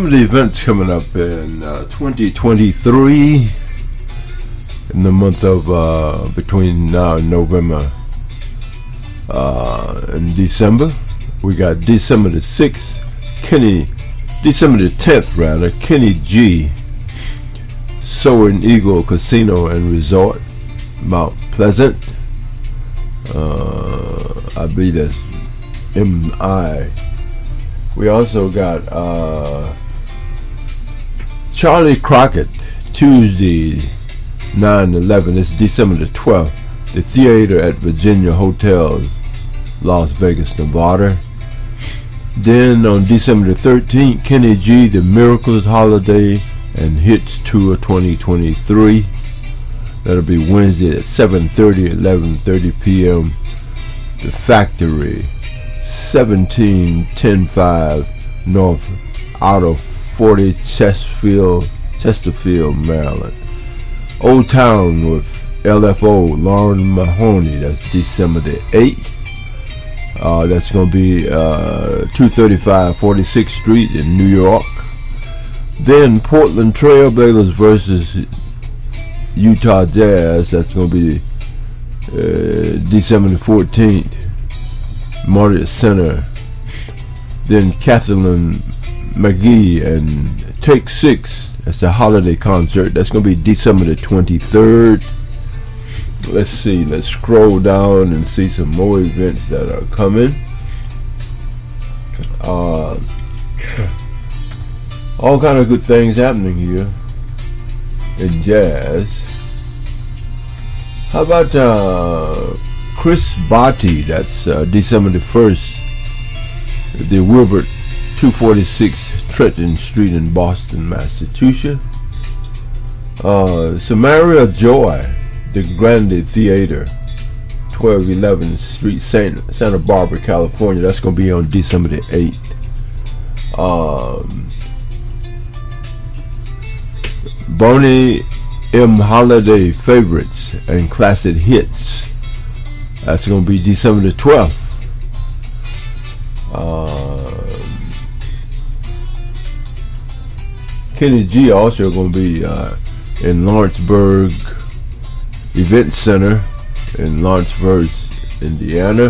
some of the events coming up in uh, 2023 in the month of uh, between now and November uh, and December. We got December the 6th, Kenny, December the 10th rather, Kenny G, Soaring Eagle Casino and Resort, Mount Pleasant. Uh, I believe that's M-I. We also got uh, Charley Crockett, Tuesday, 9-11. It's December the 12th. The theater at Virginia Hotels, Las Vegas, Nevada. Then on December the 13th, Kenny G, The Miracles Holiday and Hits Tour 2023. That'll be Wednesday at 7.30, 11.30 p.m. The Factory, 17105 North out of 40 Chesterfield, Chesterfield, Maryland. Old Town with LFO, Lauren Mahoney. That's December the 8th. Uh, that's going to be uh, 235 46th Street in New York. Then Portland Trailblazers versus Utah Jazz. That's going to be uh, December the 14th. Marriott Center. Then Kathleen McGee and Take Six. That's a holiday concert. That's going to be December the 23rd let's see let's scroll down and see some more events that are coming. Uh, all kind of good things happening here in jazz. How about uh, Chris Botti? That's uh, December the 1st the Wilbert 246 Trenton Street in Boston Massachusetts uh, Samara Joy the Grande Theater, 1211 Street, Santa Barbara, California. That's going to be on December the 8th. Um, Boney M. Holiday Favorites and Classic Hits. That's going to be December the 12th. Um, Kenny G also going to be uh, in Lawrenceburg, Event Center in Lawrenceburg, Indiana.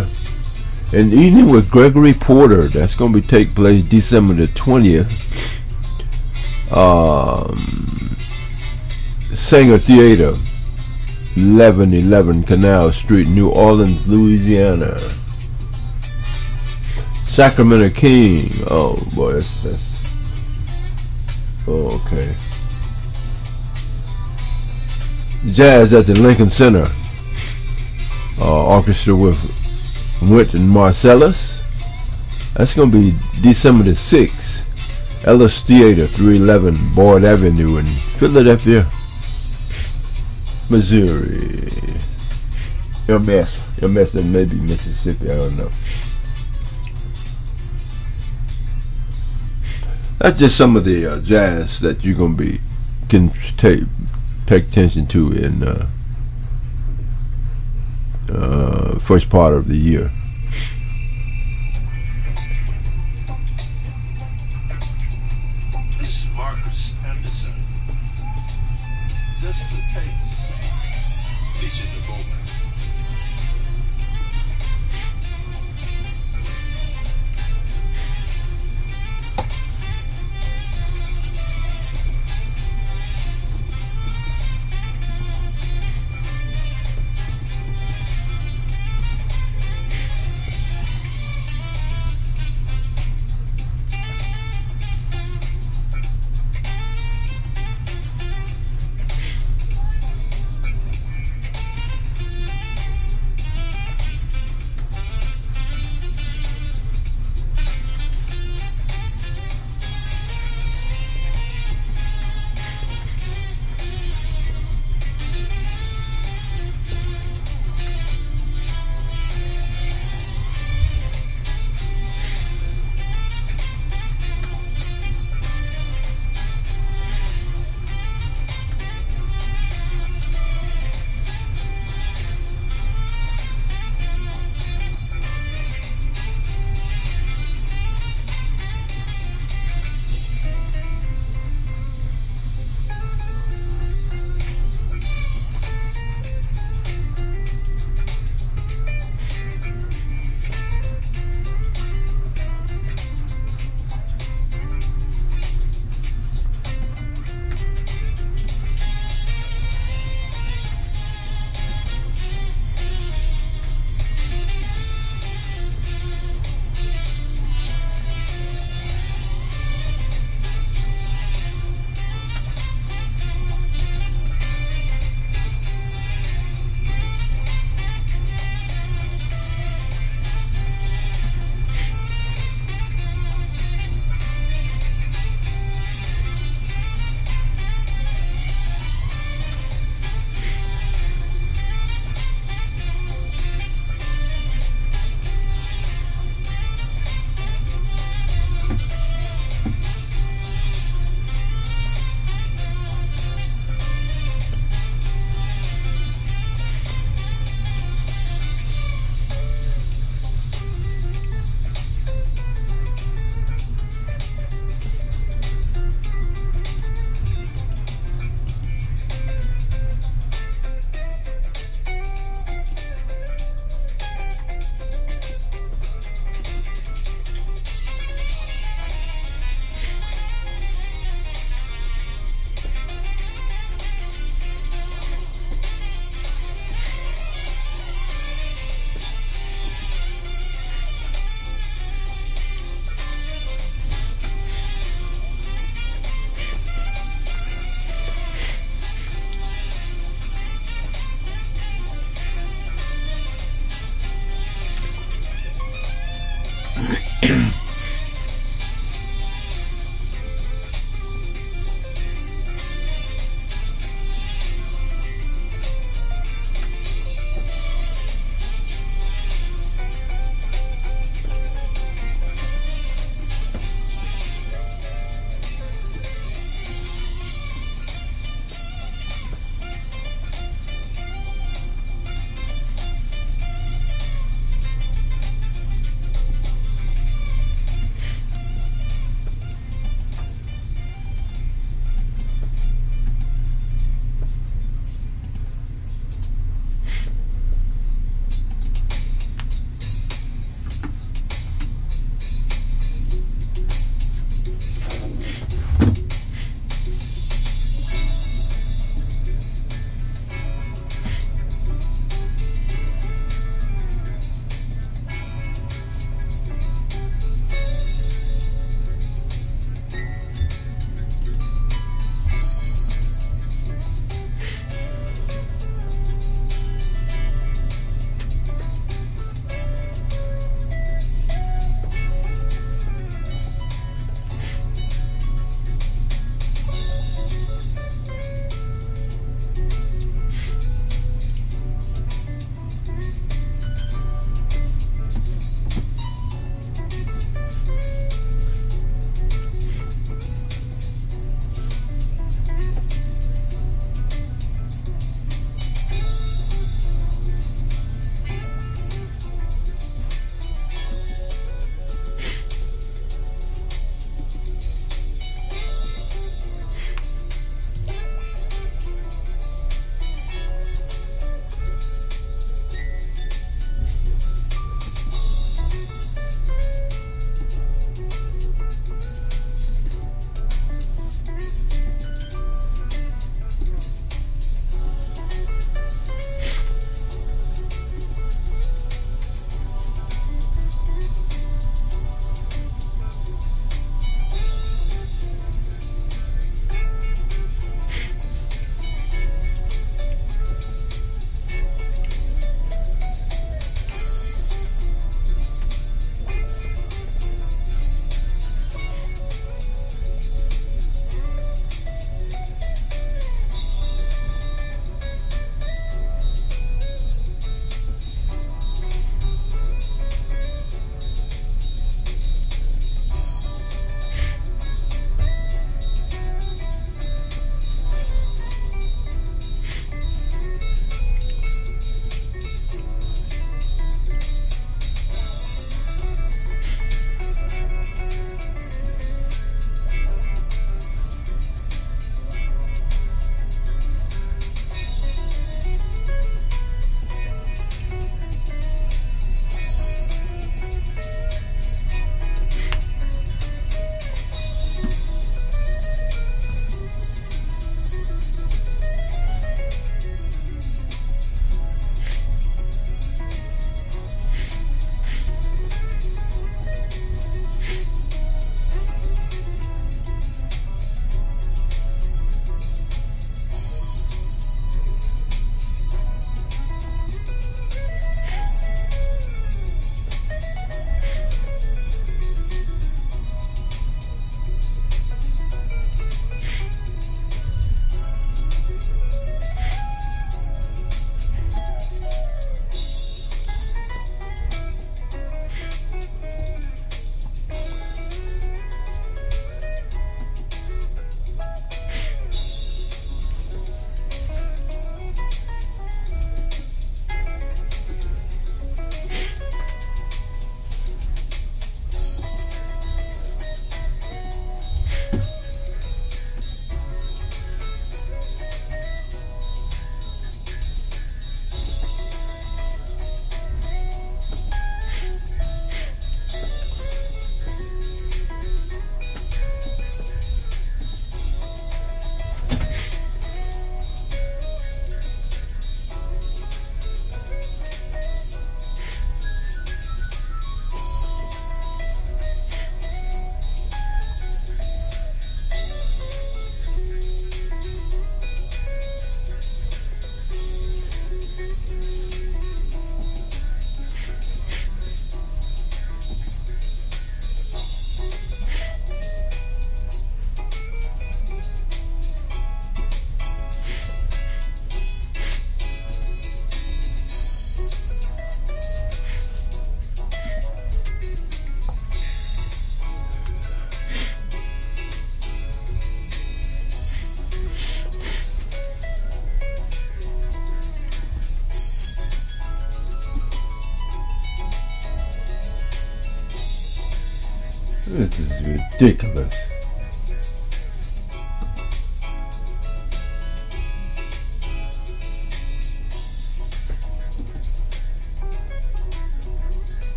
An evening with Gregory Porter. That's going to be take place December the 20th. Um, Saenger Theater, 1111 Canal Street, New Orleans, Louisiana. Sacramento King. Oh boy, that's, that's oh, okay. Jazz at the Lincoln Center. Uh, orchestra with Wynton Marsalis. That's going to be December the 6th. Ellis Theater, 311 Boyd Avenue in Philadelphia, Missouri. MS and maybe Mississippi, I don't know. That's just some of the uh, jazz that you're to be can take take attention to in uh, uh, first part of the year.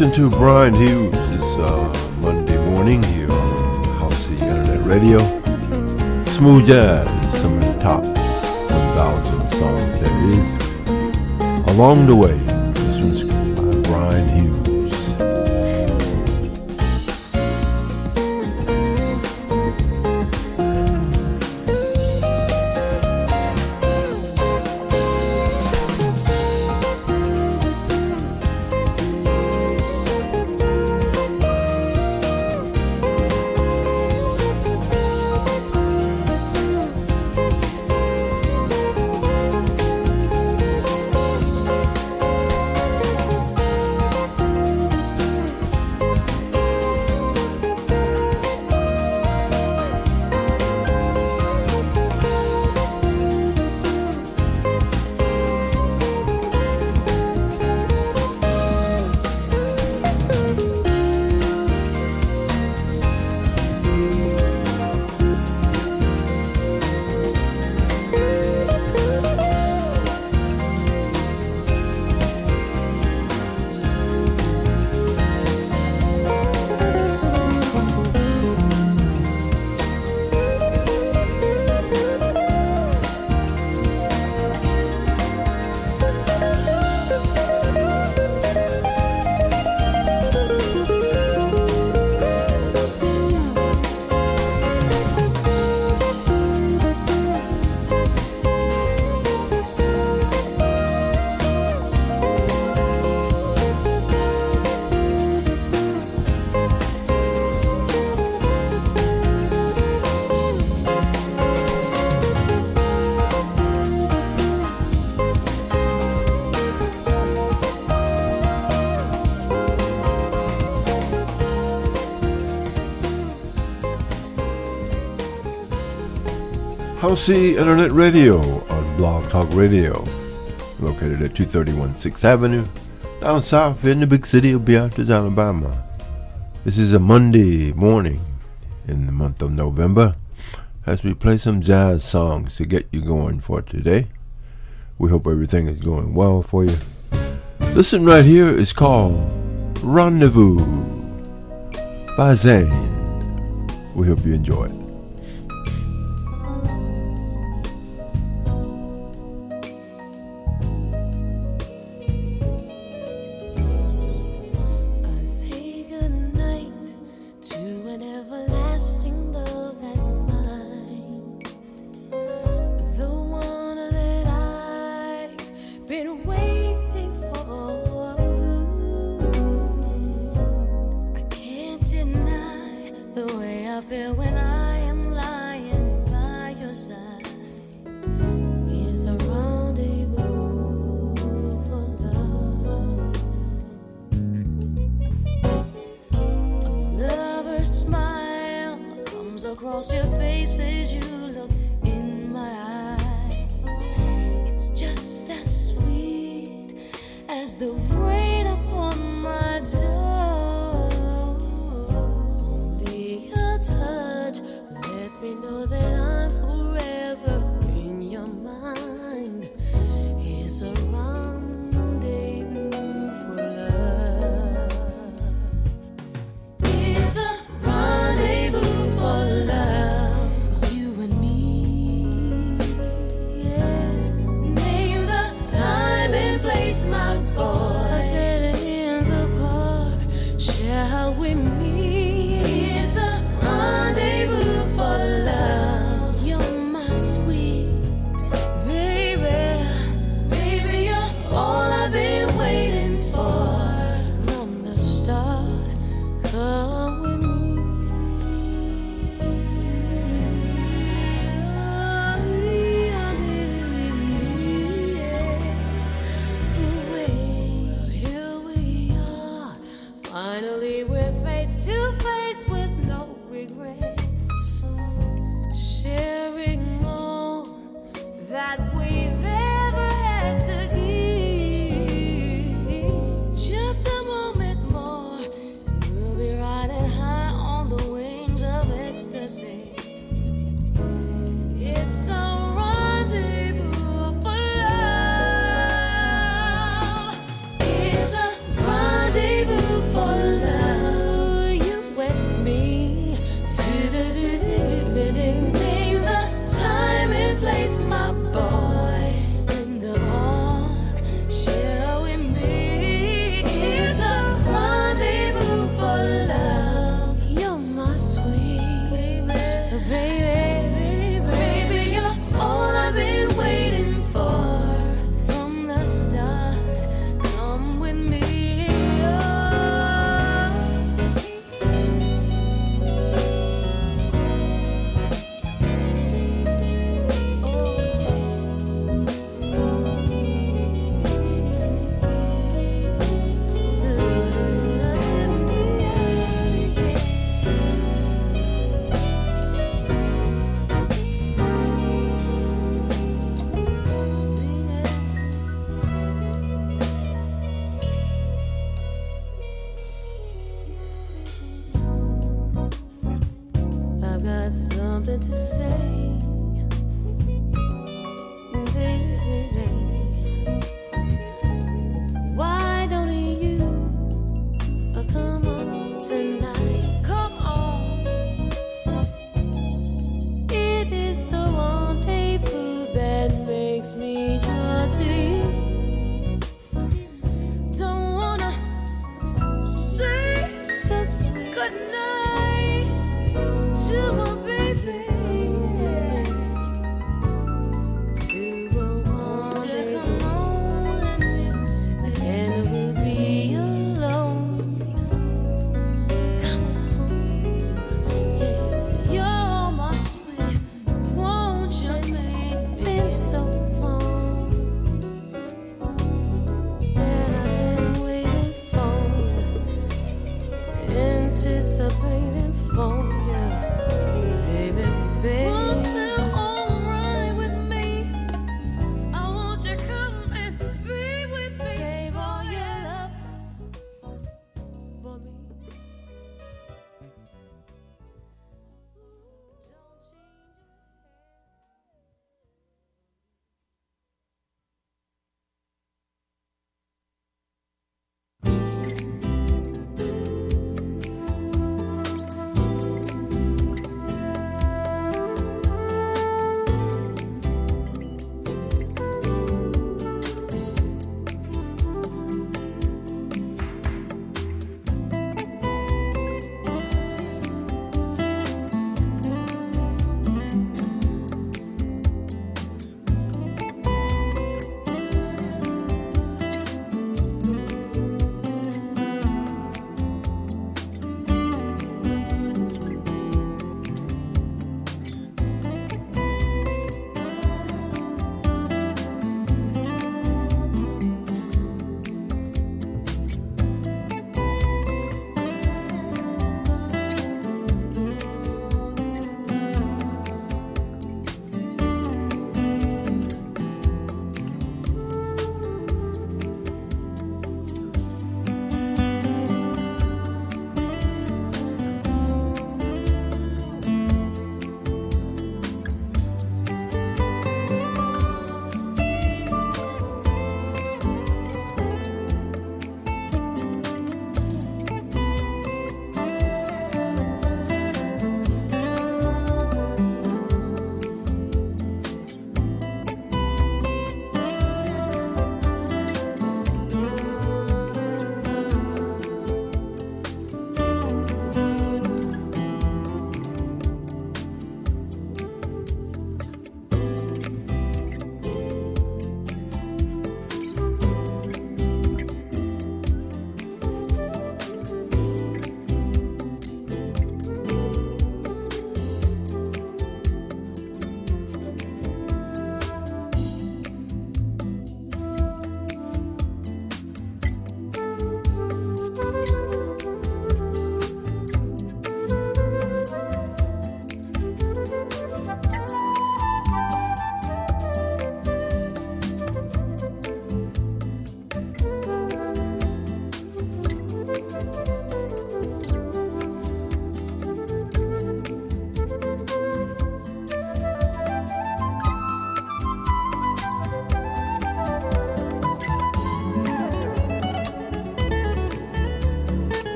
Listen to Brian Hughes this uh, Monday morning here on House of Internet Radio. Smooth jazz some of the top 1,000 songs there is. Along the way, LC Internet Radio on Blog Talk Radio, located at 231 6th Avenue, down south in the big city of Beatrice, Alabama. This is a Monday morning in the month of November as we play some jazz songs to get you going for today. We hope everything is going well for you. Listen right here is called Rendezvous by Zane. We hope you enjoy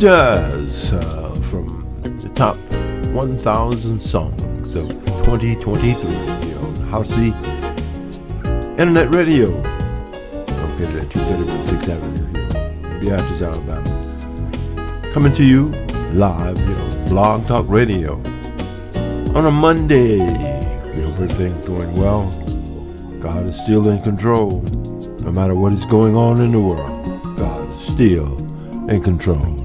jazz uh, from the top 1,000 songs of 2023 here on Howcee Internet Radio. Located at 231 6th Avenue, Beatrice, Alabama. Coming to you live, you know, Blog Talk Radio on a Monday. Everything's going well. God is still in control. No matter what is going on in the world, God is still in control.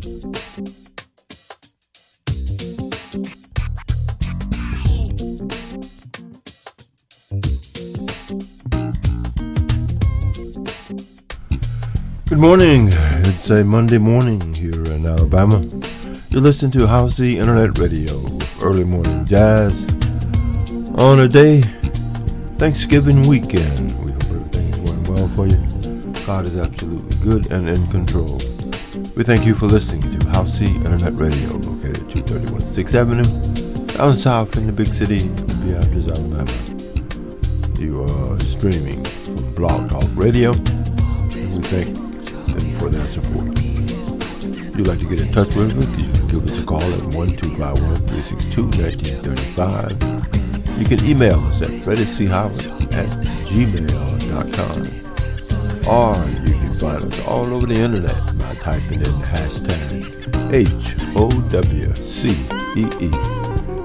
Good morning. It's a Monday morning here in Alabama. You're listening to Howcee Internet Radio, early morning jazz. On a day, Thanksgiving weekend. We hope everything's going well for you. God is absolutely good and in control. We thank you for listening to Howcee Internet Radio, located at 231 6th Avenue, down south in the big city of Beatrice, Alabama. You are streaming from Blog Talk Radio, and we thank them for their support. If you'd like to get in touch with us, you can give us a call at 1-251-362-1935. You can email us at freddiechoward at gmail.com. Or you can find us all over the internet by typing in the hashtag H-O-W-C-E-E,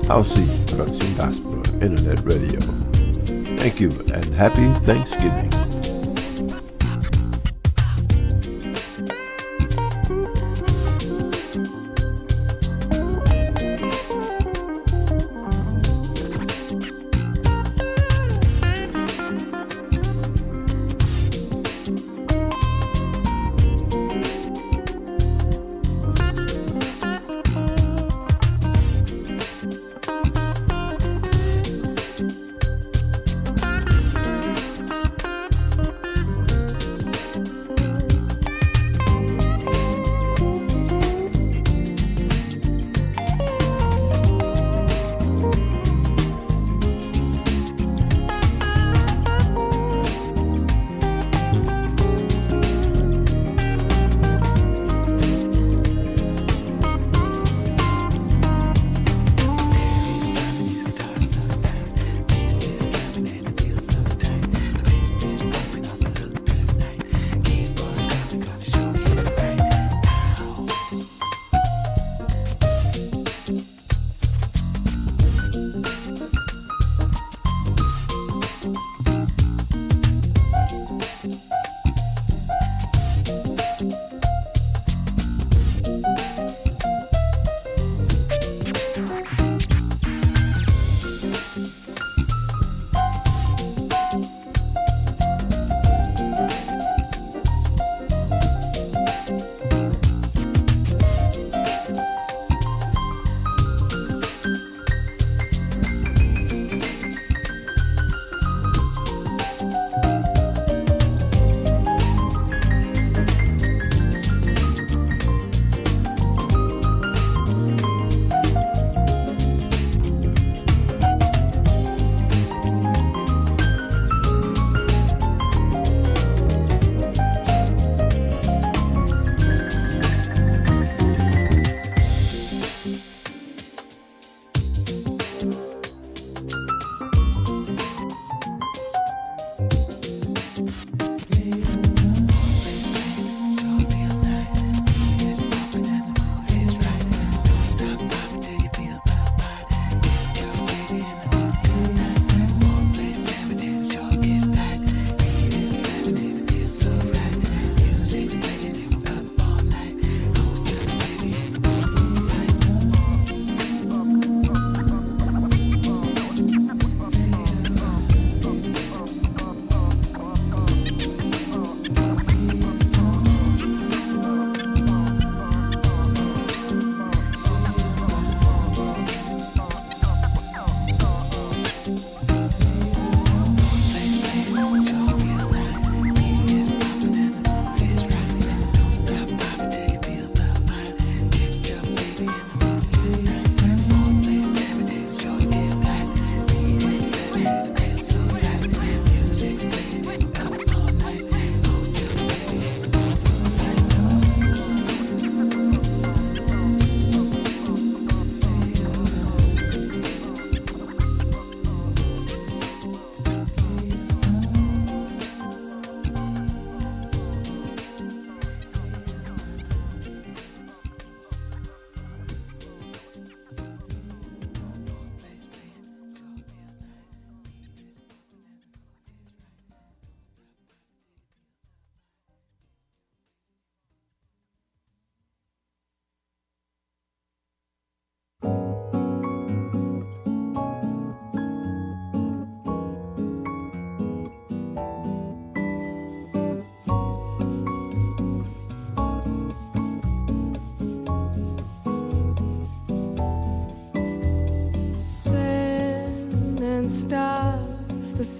Howcee Production Gospel Internet Radio. Thank you and happy Thanksgiving.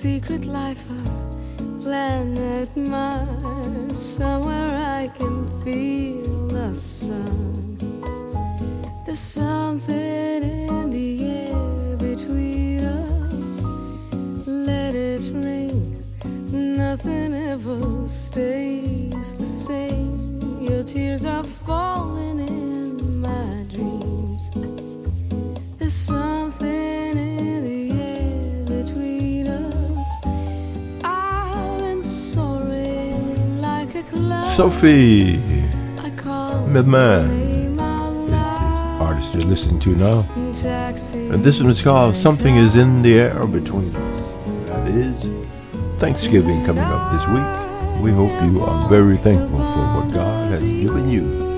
secret life of planet Mars. Somewhere I can feel the sun. There's something. Sophie Milman, the artist you're listening to now. And this one is called Something is in the Air Between Us. That is Thanksgiving coming up this week. We hope you are very thankful for what God has given you.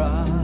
Enough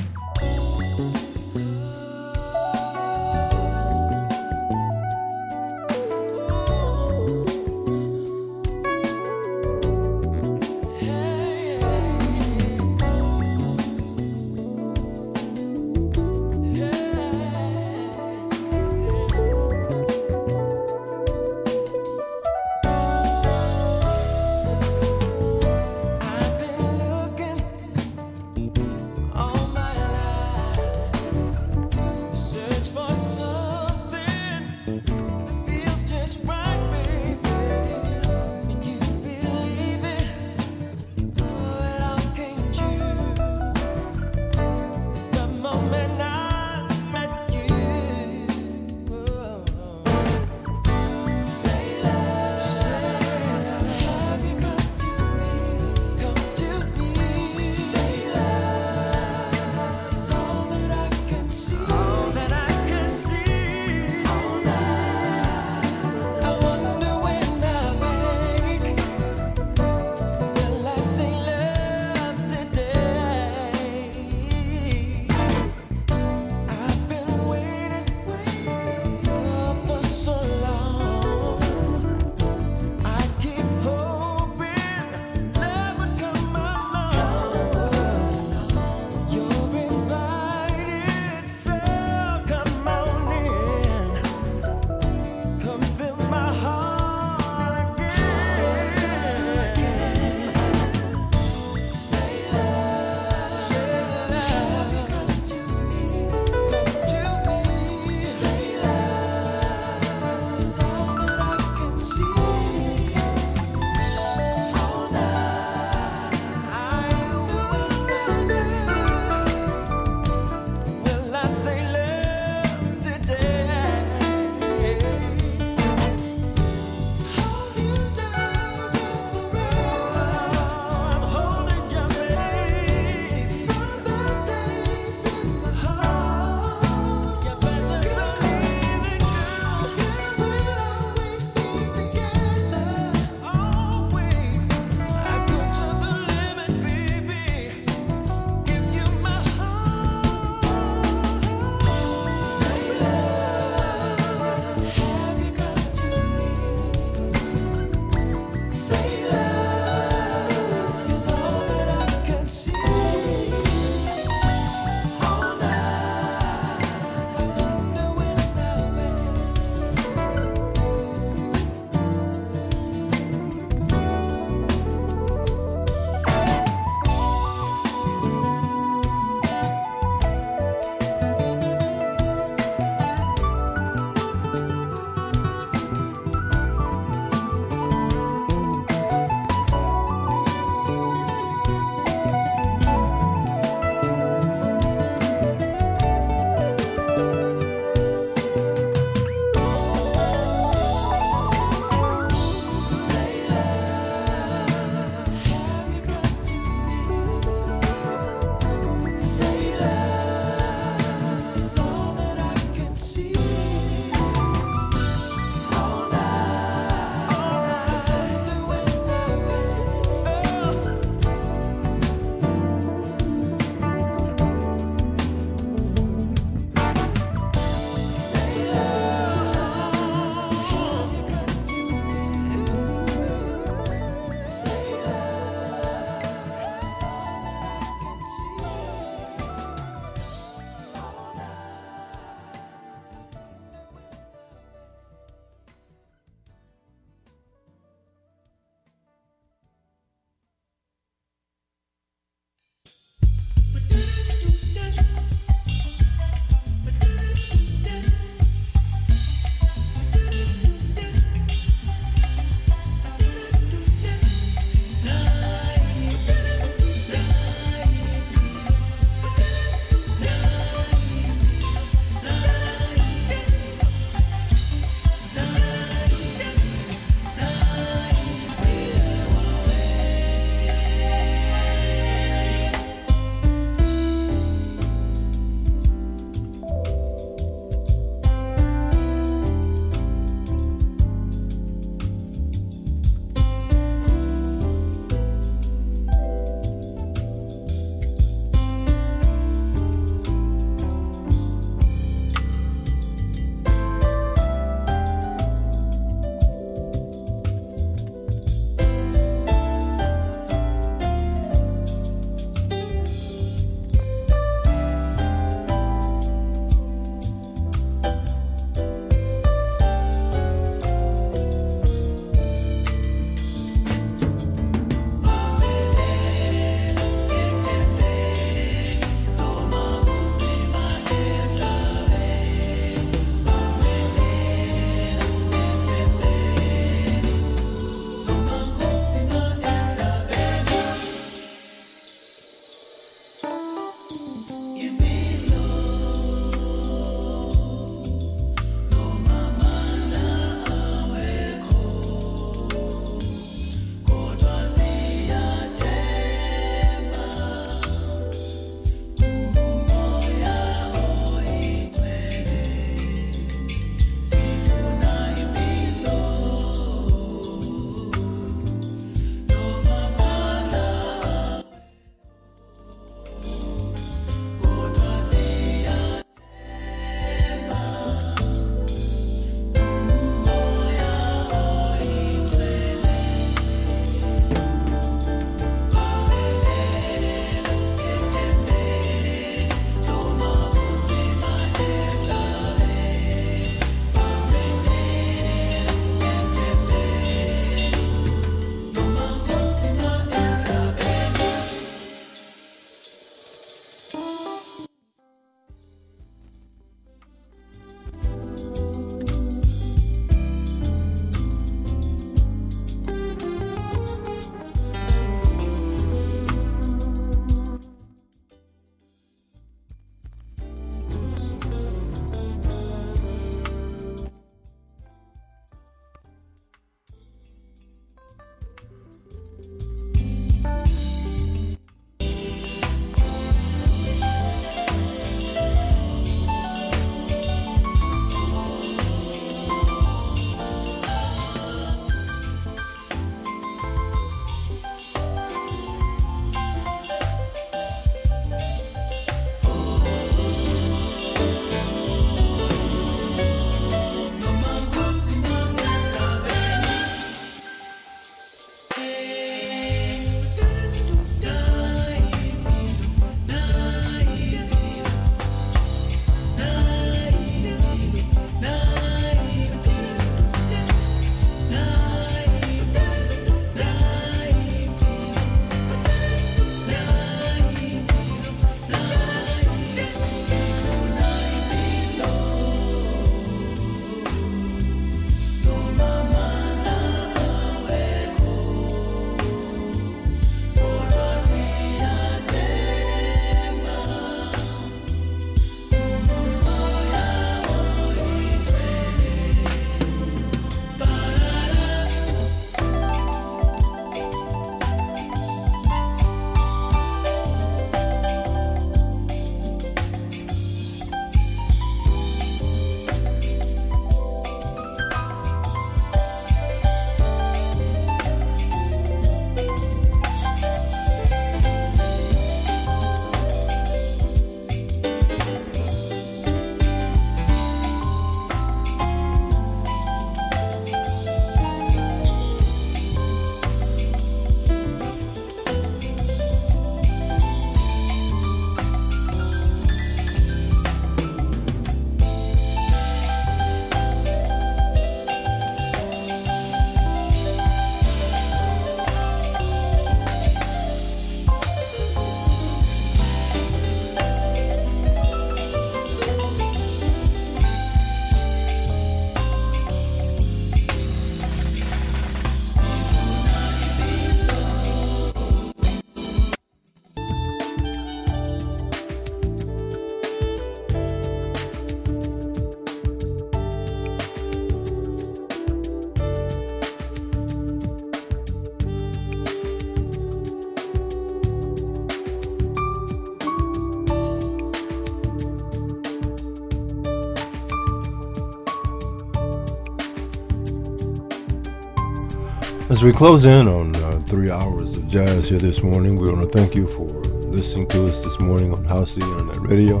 As we close in on uh, three hours of jazz here this morning, we want to thank you for listening to us this morning on Howcee Internet Radio.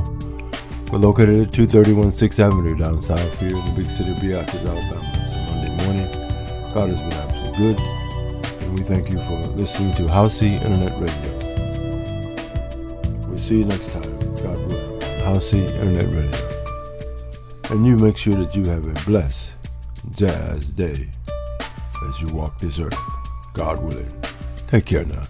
We're located at 231 6th Avenue down south here in the big city of Beatrice, Alabama. It's Monday morning. God has been absolutely good, and we thank you for listening to Howcee Internet Radio. We'll see you next time, God bless. Howcee Internet Radio. And you make sure that you have a blessed jazz day you walk this earth, God willing. Take care now.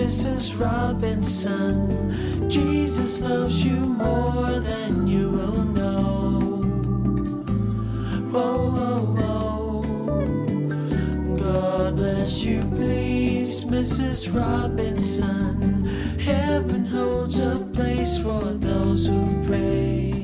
Mrs. Robinson. Jesus loves you more than you will know. Whoa, whoa, whoa. God bless you, please, Mrs. Robinson. Heaven holds a place for those who pray.